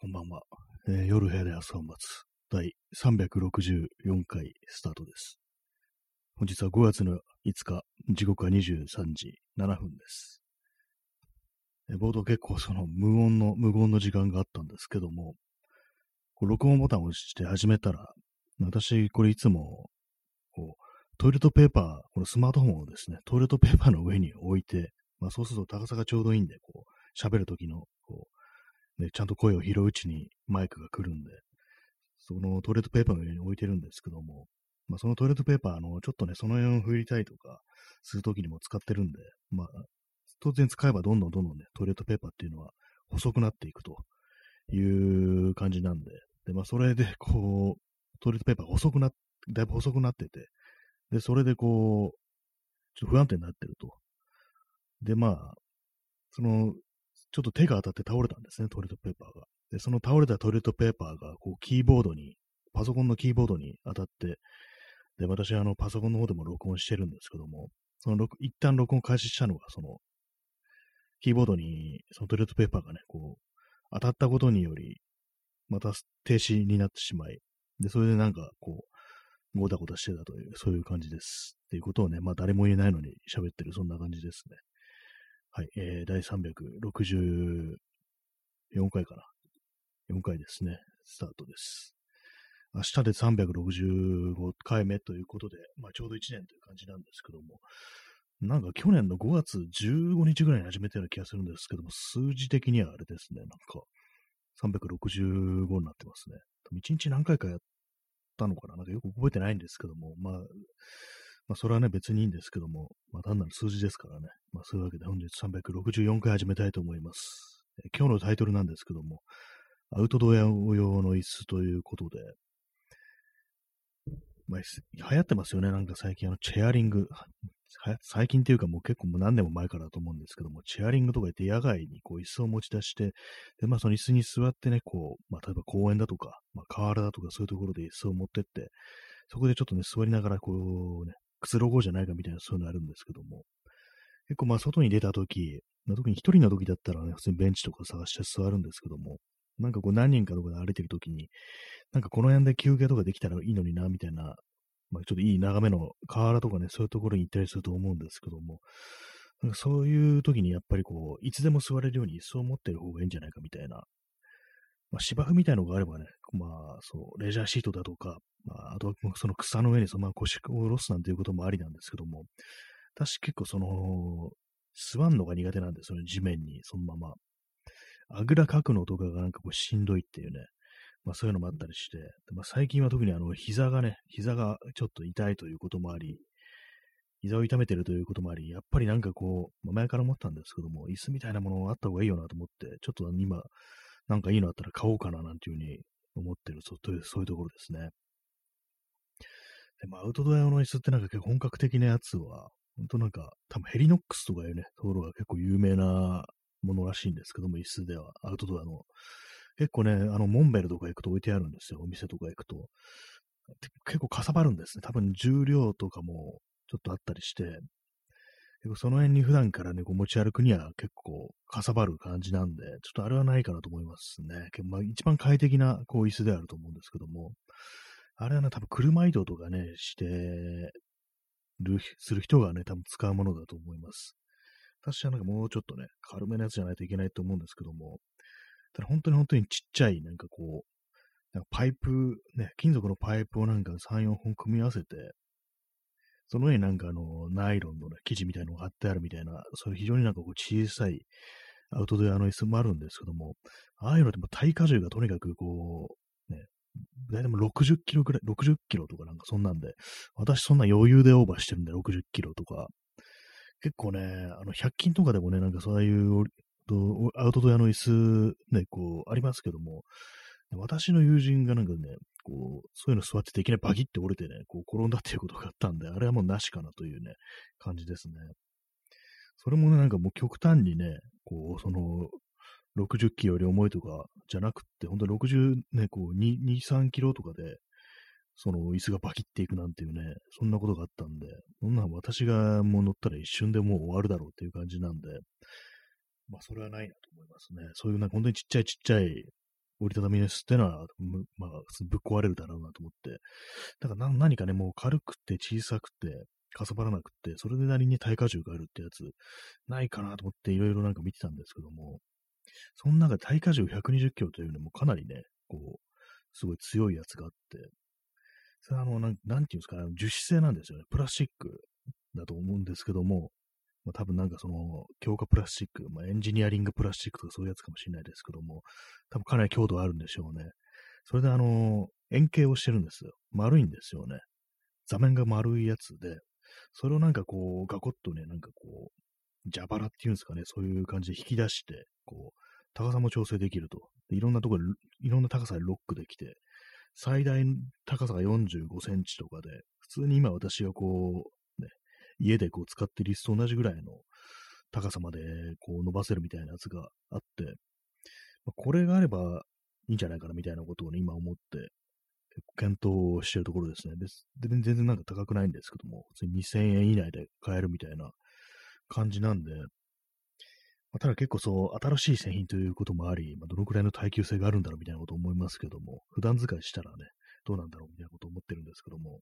こんばんは。えー夜部屋で朝を待つ第364回スタートです。本日は5月の5日、時刻は23時7分です。えー冒頭結構その無音の、無言の時間があったんですけども、こう録音ボタンを押して始めたら、私これいつも、こう、トイレットペーパー、このスマートフォンをですね、トイレットペーパーの上に置いて、まあそうすると高さがちょうどいいんで、こう、喋るときの、こう、ね、ちゃんと声を拾ううちにマイクが来るんで、そのトイレットペーパーの上に置いてるんですけども、まあ、そのトイレットペーパー、の、ちょっとね、その辺を振りたいとか、するときにも使ってるんで、まあ、当然使えばどんどんどんどんね、トイレットペーパーっていうのは細くなっていくという感じなんで、で、まあ、それで、こう、トイレットペーパー細くなっ、だいぶ細くなってて、で、それでこう、ちょっと不安定になってると。で、まあ、その、ちょっと手が当たって倒れたんですね、トイレットペーパーが。で、その倒れたトイレットペーパーが、こう、キーボードに、パソコンのキーボードに当たって、で、私、あの、パソコンの方でも録音してるんですけども、その、一旦録音開始したのが、その、キーボードに、そのトイレットペーパーがね、こう、当たったことにより、また停止になってしまい、で、それでなんか、こう、ごたごたしてたという、そういう感じです。っていうことをね、まあ誰も言えないのに喋ってる、そんな感じですね。はい、えー、第364回かな。4回ですね。スタートです。明日で365回目ということで、まあちょうど1年という感じなんですけども、なんか去年の5月15日ぐらいに始めたような気がするんですけども、数字的にはあれですね、なんか365になってますね。1日何回かやったのかななんかよく覚えてないんですけども、まあ、まあ、それはね、別にいいんですけども、まあ、単なる数字ですからね。まあ、そういうわけで本日364回始めたいと思います。え今日のタイトルなんですけども、アウトドア用の椅子ということで、まあ、流行ってますよね。なんか最近あの、チェアリング。最近っていうかもう結構もう何年も前からだと思うんですけども、チェアリングとか言って野外にこう椅子を持ち出して、で、まあその椅子に座ってね、こう、まあ例えば公園だとか、まあ河原だとかそういうところで椅子を持ってって、そこでちょっとね、座りながらこうね、くつろごうじゃないかみたいなそういうのあるんですけども、結構まあ外に出た時、まあ特に一人の時だったらね、普通にベンチとか探して座るんですけども、なんかこう何人かとかで歩いてる時に、なんかこの辺で休憩とかできたらいいのにな、みたいな、まあちょっといい眺めの河原とかね、そういうところに行ったりすると思うんですけども、なんかそういう時にやっぱりこう、いつでも座れるように椅子を持ってる方がいいんじゃないかみたいな、まあ芝生みたいのがあればね、まあそう、レジャーシートだとか、まああとはその草の上にそのまま腰を下ろすなんていうこともありなんですけども、私結構その、座んのが苦手なんですよね、地面に、そのまま。あぐらかくのとかがなんかこうしんどいっていうね、まあそういうのもあったりして、まあ、最近は特にあの膝がね、膝がちょっと痛いということもあり、膝を痛めてるということもあり、やっぱりなんかこう、まあ前から思ったんですけども、椅子みたいなものあった方がいいよなと思って、ちょっと今、なんかいいのあったら買おうかななんていうふうに思ってる、そういうそういうところですね。でまあ、アウトドア用の椅子ってなんか結構本格的なやつは、本当なんか、多分ヘリノックスとかいうね、ところが結構有名なものらしいんですけども、椅子では、アウトドアの。結構ね、あの、モンベルとか行くと置いてあるんですよ、お店とか行くと。結構かさばるんですね。多分重量とかもちょっとあったりして、結構その辺に普段からね、こう持ち歩くには結構かさばる感じなんで、ちょっとあれはないかなと思いますね。まあ、一番快適なこう椅子であると思うんですけども、あれはね、多分車移動とかね、してる、する人がね、多分使うものだと思います。私はなんかもうちょっとね、軽めのやつじゃないといけないと思うんですけども、ただ本当に本当にちっちゃい、なんかこう、なんかパイプ、ね、金属のパイプをなんか3、4本組み合わせて、その上になんかあの、ナイロンのね、生地みたいのが貼ってあるみたいな、そういう非常になんかこう小さいアウトドアの椅子もあるんですけども、ああいうのってもう耐荷重がとにかくこう、大体も60キロぐらい、60キロとかなんかそんなんで、私そんな余裕でオーバーしてるんで、60キロとか。結構ね、あの、100均とかでもね、なんかそういうアウトドアの椅子、ね、こう、ありますけども、私の友人がなんかね、こう、そういうの座ってていきなりバキって折れてね、こう転んだっていうことがあったんで、あれはもうなしかなというね、感じですね。それもね、なんかもう極端にね、こう、その、60キロより重いとかじゃなくって、本当に60ね、こう、2、2 3キロとかで、その椅子がバキっていくなんていうね、そんなことがあったんで、そんなの私がもう乗ったら一瞬でもう終わるだろうっていう感じなんで、まあそれはないなと思いますね。そういうなんか本当にちっちゃいちっちゃい折りたたみの椅子ってのは、まあ、ぶっ壊れるだろうなと思って、だから何かね、もう軽くて小さくて、かさばらなくて、それでなりに耐荷重があるってやつ、ないかなと思っていろいろなんか見てたんですけども、その中で耐荷重120キロというのもかなりね、こう、すごい強いやつがあって、それあの、なんていうんですか、樹脂製なんですよね。プラスチックだと思うんですけども、まあ、多分なんかその、強化プラスチック、まあ、エンジニアリングプラスチックとかそういうやつかもしれないですけども、多分かなり強度あるんでしょうね。それであの、円形をしてるんですよ。丸いんですよね。座面が丸いやつで、それをなんかこう、ガコッとね、なんかこう、蛇腹っていうんですかね、そういう感じで引き出して、こう、高さも調整できると。いろんなところで、いろんな高さでロックできて、最大高さが45センチとかで、普通に今私がこう、ね、家でこう使ってる椅子と同じぐらいの高さまでこう伸ばせるみたいなやつがあって、まこれがあればいいんじゃないかなみたいなことをね、今思って、検討してるところですね。で全然なんか高くないんですけども、普通に2000円以内で買えるみたいな感じなんで、まあ、ただ結構そう、新しい製品ということもあり、まあ、どのくらいの耐久性があるんだろうみたいなことを思いますけども、普段使いしたらね、どうなんだろうみたいなことを思ってるんですけども、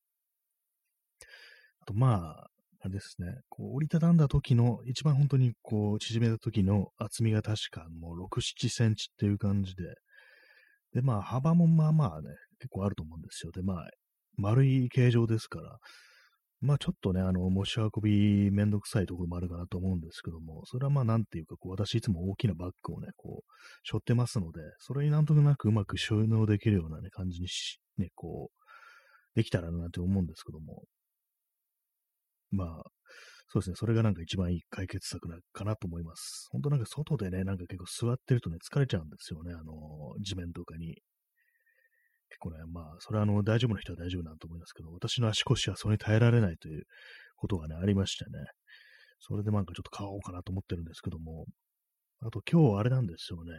あとまあ、あれですね、こう折りたたんだ時の、一番本当にこう縮めた時の厚みが確かもう6、7センチっていう感じで、でまあ幅もまあまあね、結構あると思うんですよ。でまあ、丸い形状ですから、まあちょっとね、あの、持ち運びめんどくさいところもあるかなと思うんですけども、それはまあなんていうか、こう、私いつも大きなバッグをね、こう、背負ってますので、それになんとなくうまく収納できるようなね、感じにし、ね、こう、できたらなって思うんですけども、まあ、そうですね、それがなんか一番いい解決策なかなと思います。本当なんか外でね、なんか結構座ってるとね、疲れちゃうんですよね、あの、地面とかに。結構ね、まあ、それはあの、大丈夫な人は大丈夫なんと思いますけど、私の足腰はそれに耐えられないということがね、ありましてね、それでなんかちょっと買おうかなと思ってるんですけども、あと今日あれなんですよね、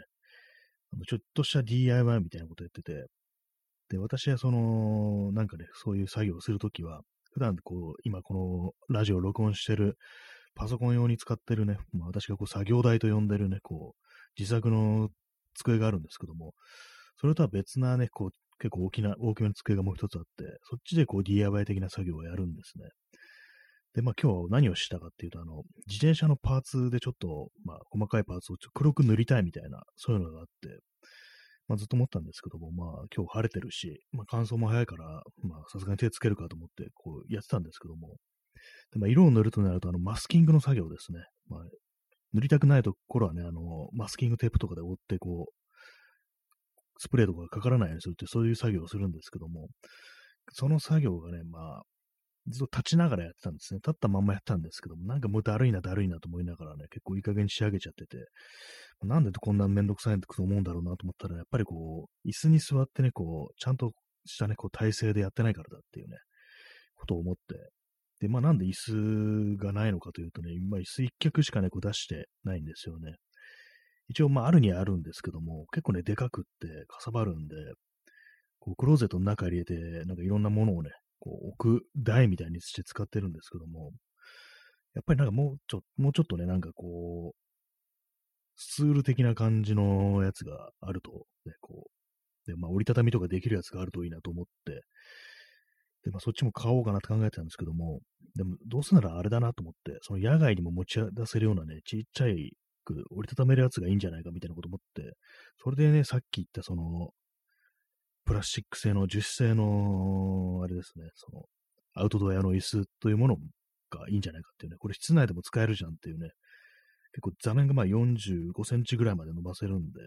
あのちょっとした DIY みたいなことやってて、で、私はその、なんかね、そういう作業をするときは、普段こう、今このラジオを録音してるパソコン用に使ってるね、まあ、私がこう作業台と呼んでるね、こう、自作の机があるんですけども、それとは別なね、こう、結構大きな、大きめの机がもう一つあって、そっちでこう DIY 的な作業をやるんですね。で、まあ今日何をしたかっていうと、あの、自転車のパーツでちょっと、まあ細かいパーツをちょ黒く塗りたいみたいな、そういうのがあって、まあずっと思ったんですけども、まあ今日晴れてるし、まあ乾燥も早いから、まあさすがに手つけるかと思って、こうやってたんですけども、でまあ、色を塗るとなると、あの、マスキングの作業ですね。まあ、塗りたくないところはね、あの、マスキングテープとかで折って、こう、スプレーとかがかからないようにするって、そういう作業をするんですけども、その作業がね、まあ、ずっと立ちながらやってたんですね。立ったまんまやったんですけども、なんかもうだるいな、だるいなと思いながらね、結構いい加減に仕上げちゃってて、なんでこんなめんどくさいと思うんだろうなと思ったら、やっぱりこう、椅子に座ってね、こう、ちゃんとしたね、こう、体勢でやってないからだっていうね、ことを思って、で、まあなんで椅子がないのかというとね、今椅子一脚しかね、こう出してないんですよね。一応、まあ、あるにはあるんですけども、結構ね、でかくってかさばるんで、こう、クローゼットの中入れて、なんかいろんなものをね、こう、置く台みたいにして使ってるんですけども、やっぱりなんかもうちょ、もうちょっとね、なんかこう、ツール的な感じのやつがあると、ね、こう、で、まあ、折りたたみとかできるやつがあるといいなと思って、で、まあ、そっちも買おうかなって考えてたんですけども、でも、どうせならあれだなと思って、その野外にも持ち出せるようなね、ちっちゃいく折りたためるやつがいいんじゃないかみたいなこと思って、それでね、さっき言ったその、プラスチック製の樹脂製の、あれですね、その、アウトドア用の椅子というものがいいんじゃないかっていうね、これ室内でも使えるじゃんっていうね、結構座面がまあ45センチぐらいまで伸ばせるんで、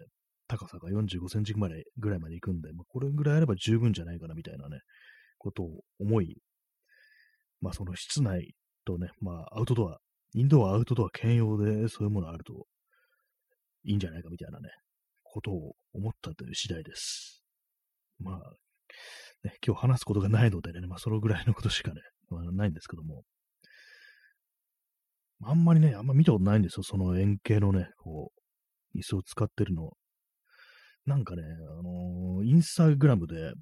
高さが45センチぐらいぐらいまで行くんで、まあ、これぐらいあれば十分じゃないかなみたいなね、ことを思い、まあその室内とね、まあアウトドア、インドア、アウトドア兼用でそういうものあるといいんじゃないかみたいなね、ことを思ったという次第です。まあ、ね、今日話すことがないのでね、まあそのぐらいのことしかね、まあ、ないんですけども、あんまりね、あんま見たことないんですよ、その円形のね、こう、椅子を使ってるの。なんかね、あのー、インスタグラムで、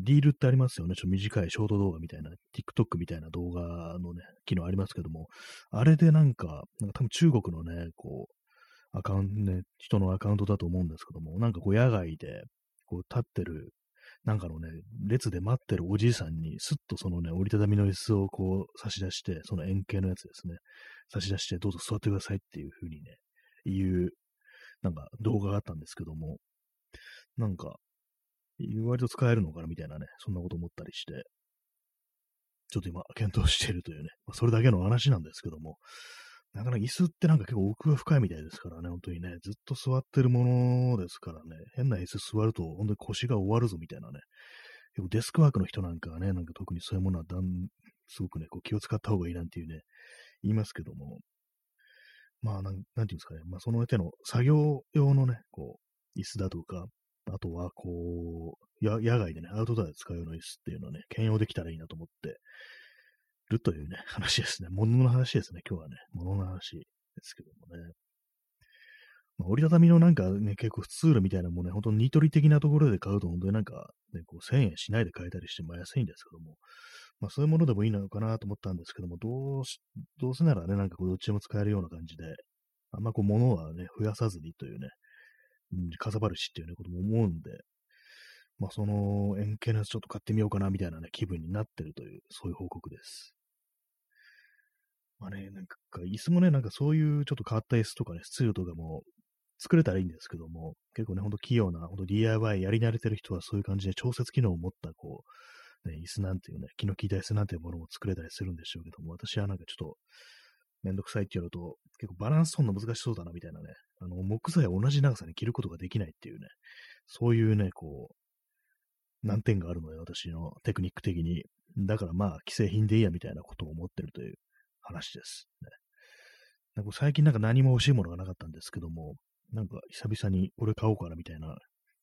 リールってありますよね。ちょっと短いショート動画みたいな、TikTok みたいな動画のね、機能ありますけども、あれでなんか、なんか多分中国のね、こう、アカウントね、人のアカウントだと思うんですけども、なんかこう野外で、こう立ってる、なんかのね、列で待ってるおじいさんに、すっとそのね、折りたたみの椅子をこう差し出して、その円形のやつですね、差し出して、どうぞ座ってくださいっていう風にね、言う、なんか動画があったんですけども、なんか、割と使えるのかなみたいなね、そんなこと思ったりして、ちょっと今、検討しているというね、まあ、それだけの話なんですけども、なかなか椅子ってなんか結構奥が深いみたいですからね、本当にね、ずっと座ってるものですからね、変な椅子座ると本当に腰が終わるぞみたいなね、結構デスクワークの人なんかはね、なんか特にそういうものはだん、すごくね、こう気を使った方がいいなんていうね、言いますけども、まあ、なん、なんていうんですかね、まあ、その手の作業用のね、こう、椅子だとか、あとは、こう、や、野外でね、アウトドアで使うような椅子っていうのをね、兼用できたらいいなと思ってるというね、話ですね。物の話ですね、今日はね。物の話ですけどもね。まあ、折りたたみのなんかね、結構普通ルみたいなもんね、本当にニトリ的なところで買うと本当になんか、ね、こう1000円しないで買えたりして、まあ安いんですけども、まあそういうものでもいいのかなと思ったんですけども、どうし、どうせならね、なんかこうどっちも使えるような感じで、あんまこう物はね、増やさずにというね、うん、かさばるしっていうね、ことも思うんで、まあその円形のやつちょっと買ってみようかなみたいなね、気分になってるという、そういう報告です。まあね、なんか、椅子もね、なんかそういうちょっと変わった椅子とかね、スツールとかも作れたらいいんですけども、結構ね、ほんと器用な、ほんと DIY やり慣れてる人はそういう感じで調節機能を持った、こう、ね、椅子なんていうね、気の利いた椅子なんていうものも作れたりするんでしょうけども、私はなんかちょっと、めんどくさいっていうのと、結構バランス取るの難しそうだなみたいなね、あの、木材を同じ長さに切ることができないっていうね、そういうね、こう、難点があるので、私のテクニック的に。だからまあ、既製品でいいやみたいなことを思ってるという話です。ね、なんか最近なんか何も欲しいものがなかったんですけども、なんか久々にこれ買おうかなみたいな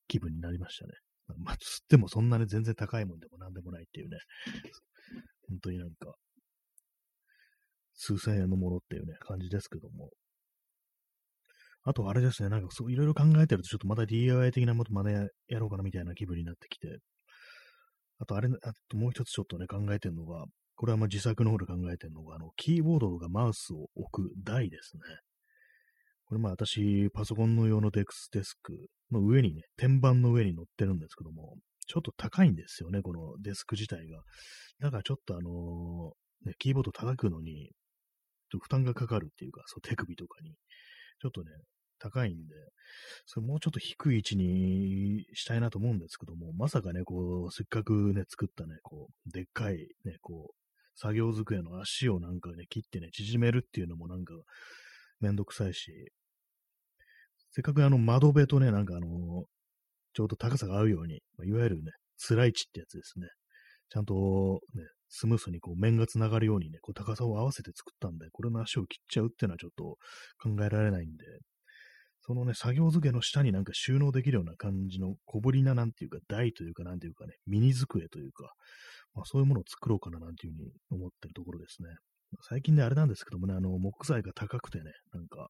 気分になりましたね。まあ、つってもそんなに全然高いもんでも何でもないっていうね。本当になんか、数千円のものっていうね、感じですけども。あとあれですね、なんかそういろいろ考えてるとちょっとまた DIY 的なものまだやろうかなみたいな気分になってきて、あとあれ、あともう一つちょっとね、考えてるのが、これはまあ自作の方で考えてるのが、あの、キーボードとかマウスを置く台ですね。これまあ私、パソコンの用のデクスデスクの上にね、天板の上に乗ってるんですけども、ちょっと高いんですよね、このデスク自体が。だからちょっとあのー、ね、キーボード叩くのに、ちょっと負担がかかるっていうか、そう手首とかに、ちょっとね、高いんで、それもうちょっと低い位置にしたいなと思うんですけども、まさかね、こう、せっかくね、作ったね、こう、でっかいね、こう、作業机の足をなんかね、切ってね、縮めるっていうのもなんか、めんどくさいし、せっかくあの窓辺とね、なんかあの、ちょうど高さが合うように、ま、いわゆるね、スライチってやつですね。ちゃんとね、スムースにこう面が繋がるようにね、こう高さを合わせて作ったんで、これの足を切っちゃうっていうのはちょっと考えられないんで、そのね、作業机の下になんか収納できるような感じの小ぶりななんていうか台というかなんていうかね、ミニ机というか、まあ、そういうものを作ろうかななんていうふうに思ってるところですね。最近ね、あれなんですけどもね、あの、木材が高くてね、なんか、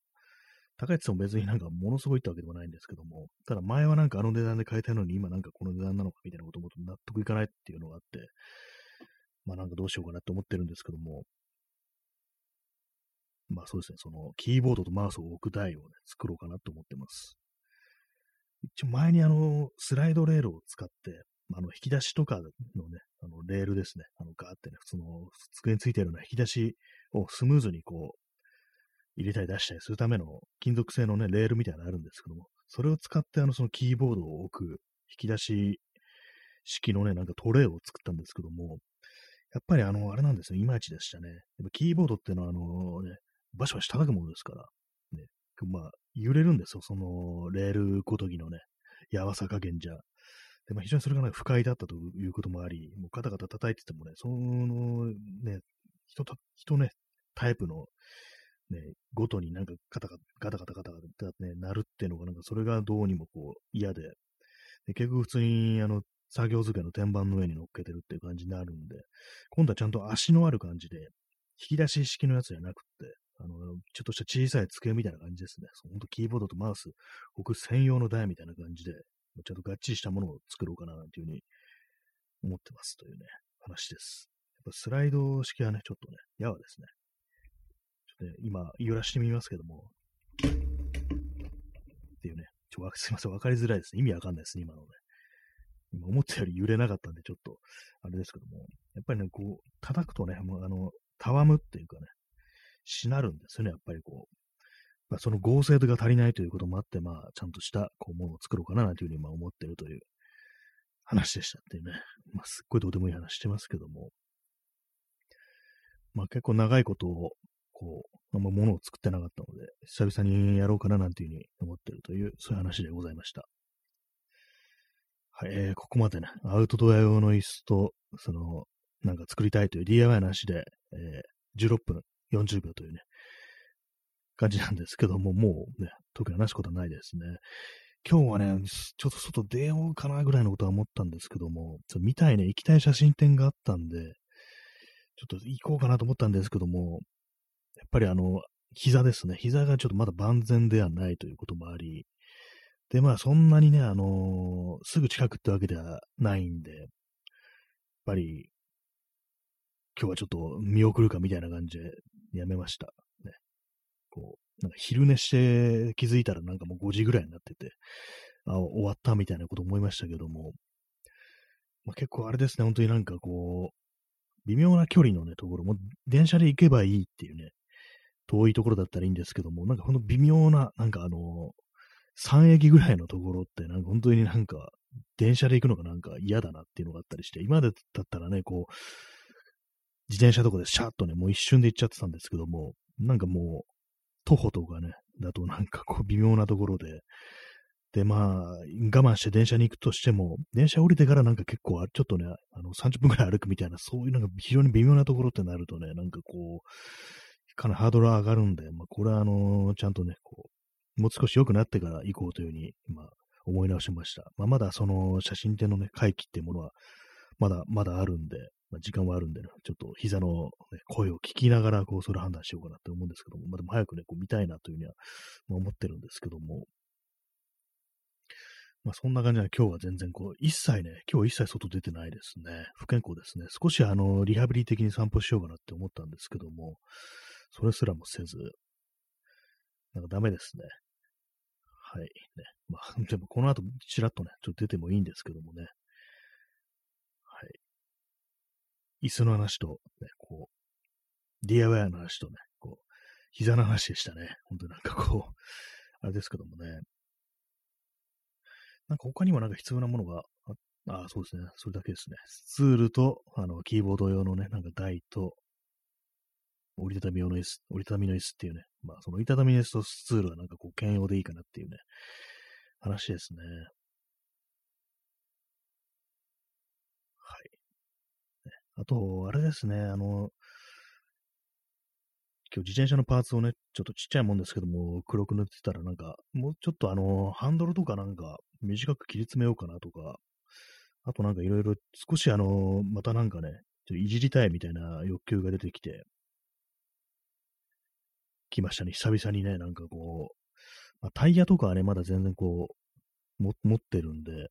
高いっても別になんかものすごいってわけでもないんですけども、ただ前はなんかあの値段で買えたのに今なんかこの値段なのかみたいなことも納得いかないっていうのがあって、まあなんかどうしようかなって思ってるんですけども、まあそうですね、そのキーボードとマウスを置く台をね、作ろうかなと思ってます。一応前にあの、スライドレールを使って、あの、引き出しとかのね、あの、レールですね。あの、ガーってね、普通の机についてるような引き出しをスムーズにこう、入れたり出したりするための金属製のね、レールみたいなのあるんですけども、それを使ってあの、そのキーボードを置く引き出し式のね、なんかトレイを作ったんですけども、やっぱりあの、あれなんですね、いまいちでしたね。やっぱキーボードっていうのはあのね、バシバシ叩くものですから、ね、まあ、揺れるんですよ、そのレールごときのね、やわさ加減じゃ。で、まあ、非常にそれがね、不快だったということもあり、もうガタガタ叩いててもね、そのね、人と、人ね、タイプの、ね、ごとになんかガタガタガタガタガタガタね、なるっていうのが、なんかそれがどうにもこう嫌で、で結局普通にあの、作業机の天板の上に乗っけてるっていう感じになるんで、今度はちゃんと足のある感じで、引き出し式のやつじゃなくって、あの、ちょっとした小さい机みたいな感じですね。ほんとキーボードとマウス置く専用の台みたいな感じで、ちゃんとがっちりしたものを作ろうかななんていうふうに思ってますというね、話です。やっぱスライド式はね、ちょっとね、やわですね。ちょっとね、今、揺らしてみますけども、っていうね、ちょすいません、わかりづらいですね。意味わかんないですね、今のね。今思ったより揺れなかったんで、ちょっと、あれですけども、やっぱりね、こう、叩くとね、もうあの、たわむっていうかね、しなるんですよね、やっぱりこう。まあ、その合成度が足りないということもあって、まあ、ちゃんとしたこうものを作ろうかな、なんていうふうにまあ思ってるという話でしたっていうね。まあ、すっごいどうでもいい話してますけども。まあ、結構長いことを、こう、あんま物を作ってなかったので、久々にやろうかな、なんていうふうに思ってるという、そういう話でございました。はい、えー、ここまでね、アウトドア用の椅子と、その、なんか作りたいという DIY なしで、えー、16分40秒というね、感じなんですけども、もうね、特に話すことはないですね。今日はね、ちょっと外出ようかなぐらいのことは思ったんですけども、見たいね、行きたい写真展があったんで、ちょっと行こうかなと思ったんですけども、やっぱりあの、膝ですね。膝がちょっとまだ万全ではないということもあり、で、まあそんなにね、あのー、すぐ近くってわけではないんで、やっぱり、今日はちょっと見送るかみたいな感じでやめました。ね。こう、なんか昼寝して気づいたらなんかもう5時ぐらいになってて、あ、終わったみたいなこと思いましたけども、まあ、結構あれですね、本当になんかこう、微妙な距離のね、ところも、電車で行けばいいっていうね、遠いところだったらいいんですけども、なんかこの微妙な、なんかあの、3駅ぐらいのところって、なんか本当になんか、電車で行くのがなんか嫌だなっていうのがあったりして、今だったらね、こう、自転車とかでシャーッとね、もう一瞬で行っちゃってたんですけども、なんかもう、徒歩とかね、だとなんかこう微妙なところで、で、まあ、我慢して電車に行くとしても、電車降りてからなんか結構、ちょっとね、あの、30分くらい歩くみたいな、そういうなんか非常に微妙なところってなるとね、なんかこう、かなりハードル上がるんで、まあ、これはあの、ちゃんとね、こう、もう少し良くなってから行こうというふうに、まあ、思い直しました。まあ、まだその写真展のね、回帰っていうものは、まだ、まだあるんで、まあ、時間はあるんでね、ちょっと膝の、ね、声を聞きながら、こう、それ判断しようかなって思うんですけども、まあ、でも早くね、こう見たいなというふうには、ま、思ってるんですけども、まあ、そんな感じで今日は全然こう、一切ね、今日一切外出てないですね。不健康ですね。少しあの、リハビリ的に散歩しようかなって思ったんですけども、それすらもせず、なんかダメですね。はい。ね。まあ、でもこの後ちらっとね、ちょっと出てもいいんですけどもね。はい。椅子の話と、ね、こう、DIY の話とね、こう、膝の話でしたね。本当になんかこう、あれですけどもね。なんか他にもなんか必要なものがあ、あそうですね。それだけですね。ツールと、あの、キーボード用のね、なんか台と、折りたたみ用の椅子、折りたたみの椅子っていうね。まあ、その折りたたみの椅子とツールはなんかこう、兼用でいいかなっていうね、話ですね。はい。あと、あれですね、あの、今日自転車のパーツをね、ちょっとちっちゃいもんですけども、黒く塗ってたらなんか、もうちょっとあの、ハンドルとかなんか短く切り詰めようかなとか、あとなんかいろいろ少しあの、またなんかね、ちょっといじりたいみたいな欲求が出てきて、来ましたね。久々にね、なんかこう、まあ、タイヤとかはね、まだ全然こう、持ってるんで、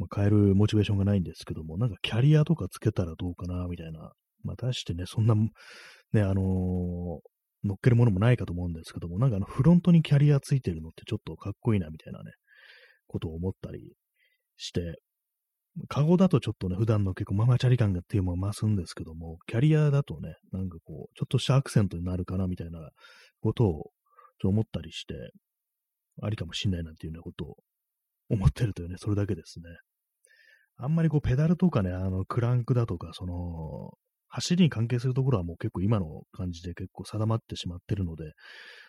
まあ、変えるモチベーションがないんですけども、なんかキャリアとかつけたらどうかな、みたいな。まあ、出してね、そんな、ね、あのー、乗っけるものもないかと思うんですけども、なんかあの、フロントにキャリアついてるのってちょっとかっこいいな、みたいなね、ことを思ったりして、カゴだとちょっとね、普段の結構ママチャリ感がっていうのも増すんですけども、キャリアだとね、なんかこう、ちょっとしたアクセントになるかな、みたいなことを、ちょ思ったりして、ありかもしんないなんていうようなことを思ってるというね、それだけですね。あんまりこう、ペダルとかね、あの、クランクだとか、その、走りに関係するところはもう結構今の感じで結構定まってしまってるので、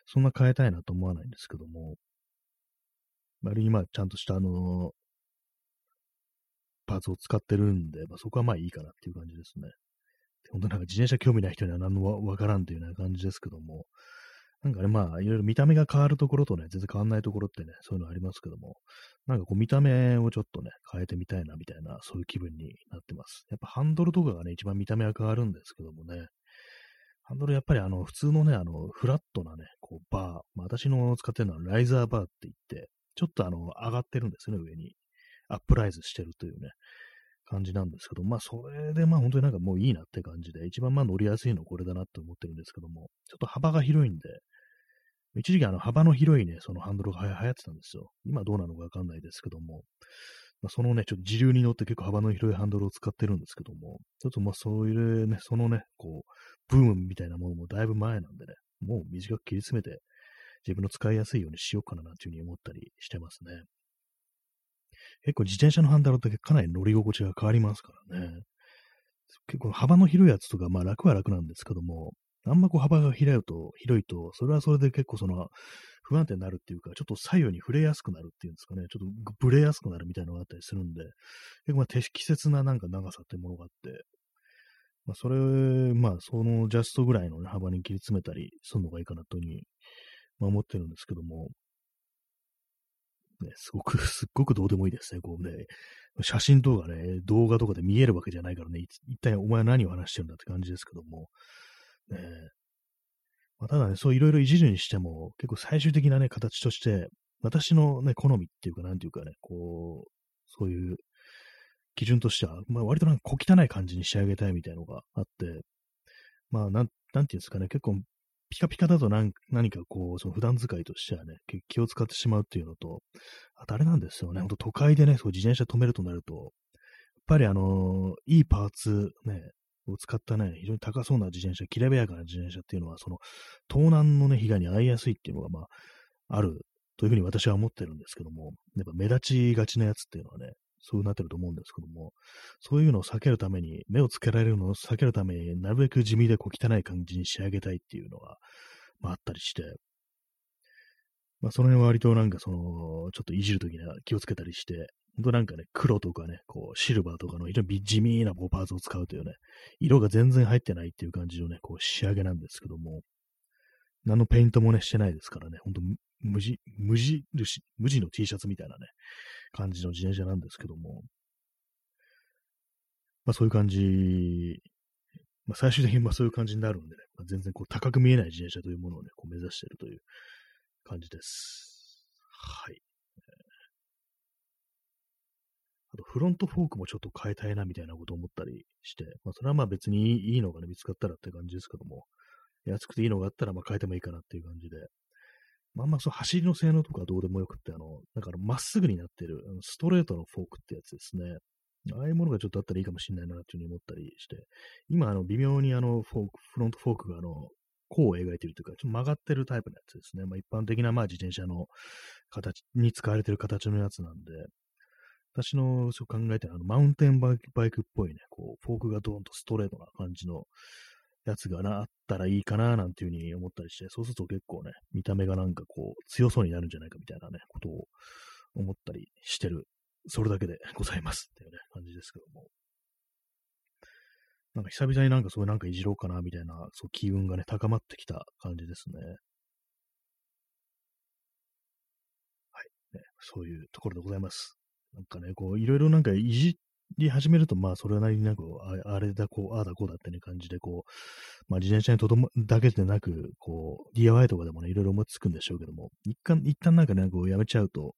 そんな変えたいなと思わないんですけども、割にまあちゃんとしたあの、パーツを使ってるんで、まあ、そこはまあいいかなっていう感じですね。本当なんか自転車興味ない人には何もわからんというような感じですけども、なんかね、まあ、いろいろ見た目が変わるところとね、全然変わんないところってね、そういうのありますけども、なんかこう見た目をちょっとね、変えてみたいなみたいな、そういう気分になってます。やっぱハンドルとかがね、一番見た目は変わるんですけどもね、ハンドルやっぱりあの、普通のね、あの、フラットなね、こう、バー、まあ、私の使ってるのはライザーバーって言って、ちょっとあの、上がってるんですね、上に。アップライズしてるというね、感じなんですけど、まあ、それでまあ、本当になんかもういいなって感じで、一番まあ乗りやすいのこれだなって思ってるんですけども、ちょっと幅が広いんで、一時期あの幅の広いね、そのハンドルが流行ってたんですよ。今どうなのかわかんないですけども、まあ、そのね、ちょっと自流に乗って結構幅の広いハンドルを使ってるんですけども、ちょっとまあそういうね、そのね、こう、ブームみたいなものもだいぶ前なんでね、もう短く切り詰めて自分の使いやすいようにしようかななんていうふうに思ったりしてますね。結構自転車のハンドルってかなり乗り心地が変わりますからね。結構幅の広いやつとか、まあ楽は楽なんですけども、あんまこう幅が広いと、広いと、それはそれで結構その不安定になるっていうか、ちょっと左右に触れやすくなるっていうんですかね、ちょっとブレやすくなるみたいなのがあったりするんで、結構まあ適切ななんか長さっていうものがあって、まあそれ、まあそのジャストぐらいの、ね、幅に切り詰めたりするのがいいかなというふうに、まあ、思ってるんですけども、ね、すごく、すっごくどうでもいいですね。こうね、写真とかね、動画とかで見えるわけじゃないからね、一体お前は何を話してるんだって感じですけども、ね、まあ、ただね、そういろいろいじるにしても、結構最終的なね、形として、私のね、好みっていうか、なんていうかね、こう、そういう基準としては、まあ割となんか小汚い感じに仕上げたいみたいなのがあって、まあなん、なんていうんですかね、結構ピカピカだと何何かこう、その普段使いとしてはね、気を使ってしまうっていうのと、あとあれなんですよね、ほんと都会でね、そう自転車止めるとなると、やっぱりあのー、いいパーツね、を使ったね、非常に高そうな自転車、きらびやかな自転車っていうのは、その、盗難のね、被害に遭いやすいっていうのが、まあ、あるというふうに私は思ってるんですけども、やっぱ目立ちがちなやつっていうのはね、そうなってると思うんですけども、そういうのを避けるために、目をつけられるのを避けるためになるべく地味でこう汚い感じに仕上げたいっていうのが、まあ、あったりして、まあ、その辺は割となんかその、ちょっといじるときには気をつけたりして、ほんとなんかね、黒とかね、こう、シルバーとかの非常に地味なパーツを使うというね、色が全然入ってないっていう感じのね、こう、仕上げなんですけども、何のペイントもね、してないですからね、ほんと無地、無地、無地の T シャツみたいなね、感じの自転車なんですけども、まあそういう感じ、まあ最終的にまあそういう感じになるんでね、まあ、全然こう高く見えない自転車というものをね、こう目指してるという感じです。はい。あと、フロントフォークもちょっと変えたいなみたいなことを思ったりして、まあ、それはまあ別にいいのがね、見つかったらって感じですけども、安くていいのがあったらまあ変えてもいいかなっていう感じで、まあまあ、そう、走りの性能とかどうでもよくって、あの、だからまっすぐになってる、ストレートのフォークってやつですね。ああいうものがちょっとあったらいいかもしれないな、というふうに思ったりして、今、あの、微妙にあの、フォーク、フロントフォークが、あの、弧を描いてるというか、ちょっと曲がってるタイプのやつですね。まあ、一般的な、まあ、自転車の形に使われてる形のやつなんで、私のそう考えてあの、マウンテンバイクっぽいね、こう、フォークがドーンとストレートな感じのやつがな、あったらいいかな、なんていうふうに思ったりして、そうすると結構ね、見た目がなんかこう、強そうになるんじゃないかみたいなね、ことを思ったりしてる。それだけでございますっていうね、感じですけども。なんか久々になんかそういうなんかいじろうかな、みたいな、そう、機運がね、高まってきた感じですね。はい。ね、そういうところでございます。なんかね、こう、いろいろなんかいじり始めると、まあ、それなりになんか、あれだ、こう、ああだ、こうだってね、感じで、こう、まあ、自転車にとどま、だけでなく、こう、DIY とかでもね、いろいろ思いつくんでしょうけども、一旦、一旦なんかね、こう、やめちゃうと、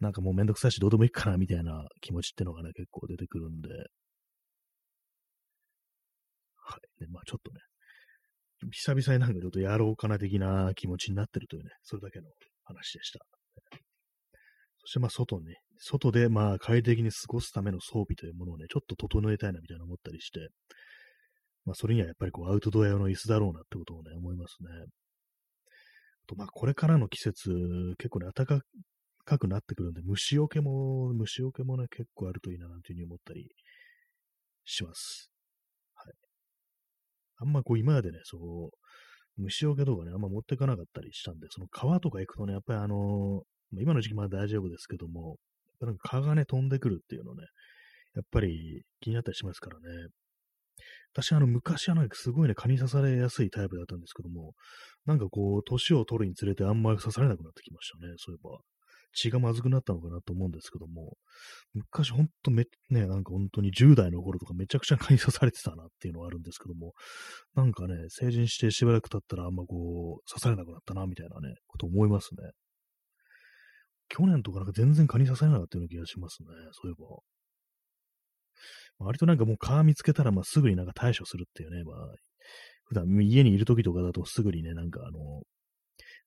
なんかもうめんどくさいし、どうでもいいかな、みたいな気持ちってのがね、結構出てくるんで、はい。ね、まあ、ちょっとね、久々になんかちょっとやろうかな的な気持ちになってるというね、それだけの話でした。そしてまあ外ね、外でまあ快適に過ごすための装備というものをね、ちょっと整えたいなみたいな思ったりして、まあそれにはやっぱりこうアウトドア用の椅子だろうなってことをね、思いますね。あとまあこれからの季節、結構ね、暖かくなってくるんで、虫除けも、虫除けもね、結構あるといいななんていうふうに思ったりします。はい。あんまこう今までね、そう、虫除けとかね、あんま持ってかなかったりしたんで、その川とか行くとね、やっぱりあの今の時期まだ大丈夫ですけども、なんか蚊がね、飛んでくるっていうのね、やっぱり気になったりしますからね。私、あの、昔はなんかすごいね、蚊に刺されやすいタイプだったんですけども、なんかこう、年を取るにつれてあんまり刺されなくなってきましたね、そういえば。血がまずくなったのかなと思うんですけども、昔ほんとめ、ね、なんか本当に10代の頃とかめちゃくちゃ蚊に刺されてたなっていうのはあるんですけども、なんかね、成人してしばらく経ったらあんまこう、刺されなくなったな、みたいなね、こと思いますね。去年とかなんか全然蚊に刺されなかったような気がしますね。そういえば。割となんかもう蚊見つけたらまあすぐになんか対処するっていうね、まあ、普段家にいる時とかだとすぐにね、なんかあの、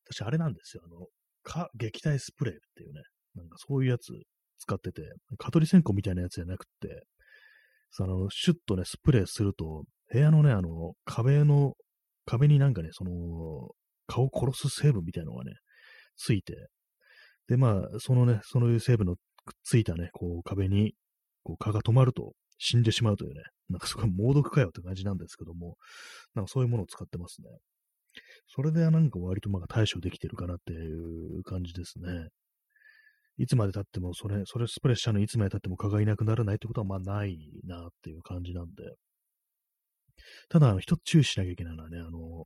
私あれなんですよ、あの、蚊撃退スプレーっていうね、なんかそういうやつ使ってて、蚊取り線香みたいなやつじゃなくて、その、シュッとね、スプレーすると、部屋のね、あの、壁の、壁になんかね、その、蚊を殺す成分みたいなのがね、ついて、で、まあ、そのね、その成分のくっついたね、こう、壁に、こう、蚊が止まると死んでしまうというね、なんかすごい猛毒かよって感じなんですけども、なんかそういうものを使ってますね。それでなんか割とまあ対処できてるかなっていう感じですね。いつまで経っても、それ、それスプレーしたのいつまで経っても蚊がいなくならないってことはまあないなっていう感じなんで。ただ、一つ注意しなきゃいけないのはね、あの、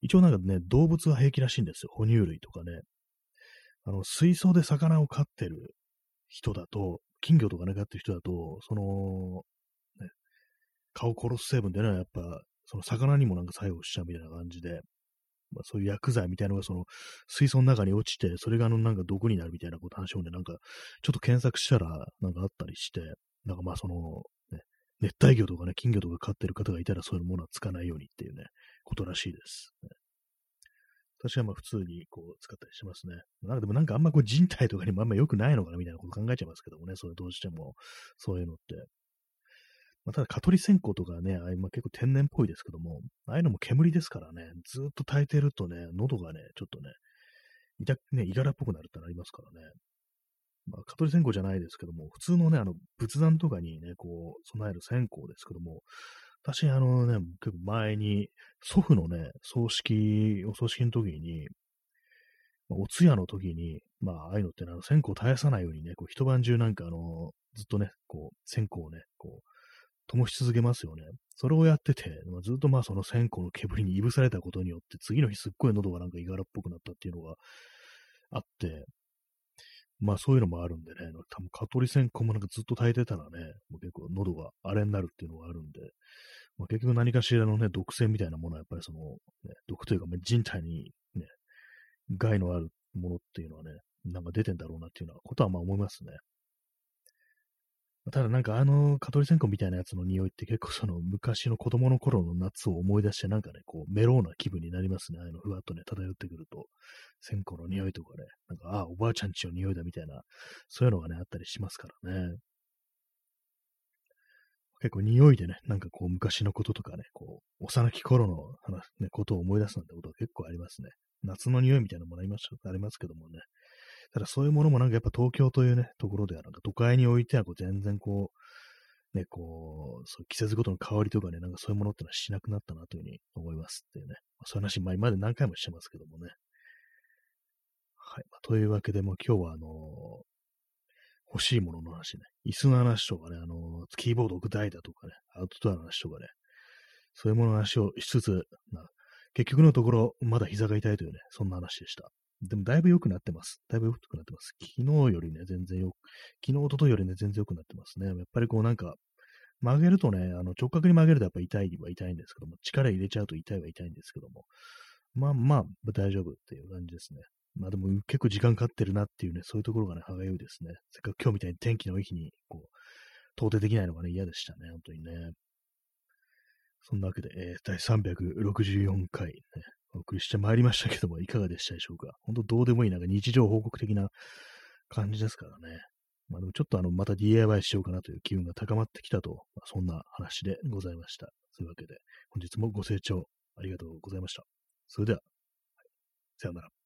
一応なんかね、動物は平気らしいんですよ。哺乳類とかね。あの、水槽で魚を飼ってる人だと、金魚とかね、飼ってる人だと、その、ね、蚊を殺す成分っていうのはやっぱ、その魚にもなんか作用しちゃうみたいな感じで、まあ、そういう薬剤みたいなのがその水槽の中に落ちて、それがあのなんか毒になるみたいなこと話をね、なんかちょっと検索したらなんかあったりして、なんかまあその、ね、熱帯魚とかね、金魚とか飼ってる方がいたらそういうものはつかないようにっていうね、ことらしいです。私はまあ普通にこう使ったりしますね。なんかでもなんかあんまこう人体とかにもあんま良くないのかなみたいなこと考えちゃいますけどもね、それどうしても、そういうのって。まあ、ただ、蚊取り線香とかね、ああいうまあ結構天然っぽいですけども、ああいうのも煙ですからね、ずっと耐えてるとね、喉がね、ちょっとね、痛くね、いがらっぽくなるってなりますからね。まあ、蚊取り線香じゃないですけども、普通のね、あの、仏壇とかにね、こう、備える線香ですけども、私、あのね、結構前に、祖父のね、葬式、お葬式の時に、お通夜の時に、まあ、ああいうのって、あの線香を絶やさないようにね、こう一晩中なんかあの、ずっとね、こう、線香をね、こう、灯し続けますよね。それをやってて、まあ、ずっとまあその線香の煙にいぶされたことによって、次の日すっごい喉がなんかいがらっぽくなったっていうのがあって、まあそういうのもあるんでね、多分蚊取り線香もなんかずっと耐えてたらね、もう結構喉が荒れになるっていうのがあるんで、まあ、結局何かしらのね、毒性みたいなものはやっぱりその、ね、毒というか、人体にね、害のあるものっていうのはね、なんか出てんだろうなっていうのはことはまあ思いますね。ただなんかあの、蚊取り線香みたいなやつの匂いって結構その昔の子供の頃の夏を思い出してなんかね、こうメローな気分になりますね。あの、ふわっとね、漂ってくると。線香の匂いとかね、なんか、ああ、おばあちゃんちの匂いだみたいな、そういうのがね、あったりしますからね。結構匂いでね、なんかこう昔のこととかね、こう、幼き頃の話、ね、ことを思い出すなんてことは結構ありますね。夏の匂いみたいなものありますありますけどもね。ただそういうものもなんかやっぱ東京というね、ところではなんか都会においてはこう全然こう、ね、こう、そう季節ごとの香りとかね、なんかそういうものってのはしなくなったなというふうに思いますっていうね。まあ、そういう話、まあ今まで何回もしてますけどもね。はい。まあ、というわけで、も今日はあのー、欲しいものの話ね、椅子の話とかね、あの、キーボード置く台だとかね、アウトドアの話とかね、そういうものの話をしつつ、まあ、結局のところ、まだ膝が痛いというね、そんな話でした。でもだいぶ良くなってます。だいぶ良くなってます。昨日よりね、全然よ、昨日、おとといよりね、全然良くなってますね。やっぱりこうなんか、曲げるとね、あの直角に曲げるとやっぱ痛いは痛いんですけども、力入れちゃうと痛いは痛いんですけども、まあまあ大丈夫っていう感じですね。まあでも結構時間かかってるなっていうね、そういうところがね、歯がゆいですね。せっかく今日みたいに天気のいい日に、こう、到底できないのがね、嫌でしたね、本当にね。そんなわけで、えー、第364回、ね、お送りしてまいりましたけども、いかがでしたでしょうか？本当どうでもいい、なんか日常報告的な感じですからね。まあでもちょっとあの、また DIY しようかなという機運が高まってきたと、まあ、そんな話でございました。というわけで、本日もご清聴ありがとうございました。それでは、さようなら。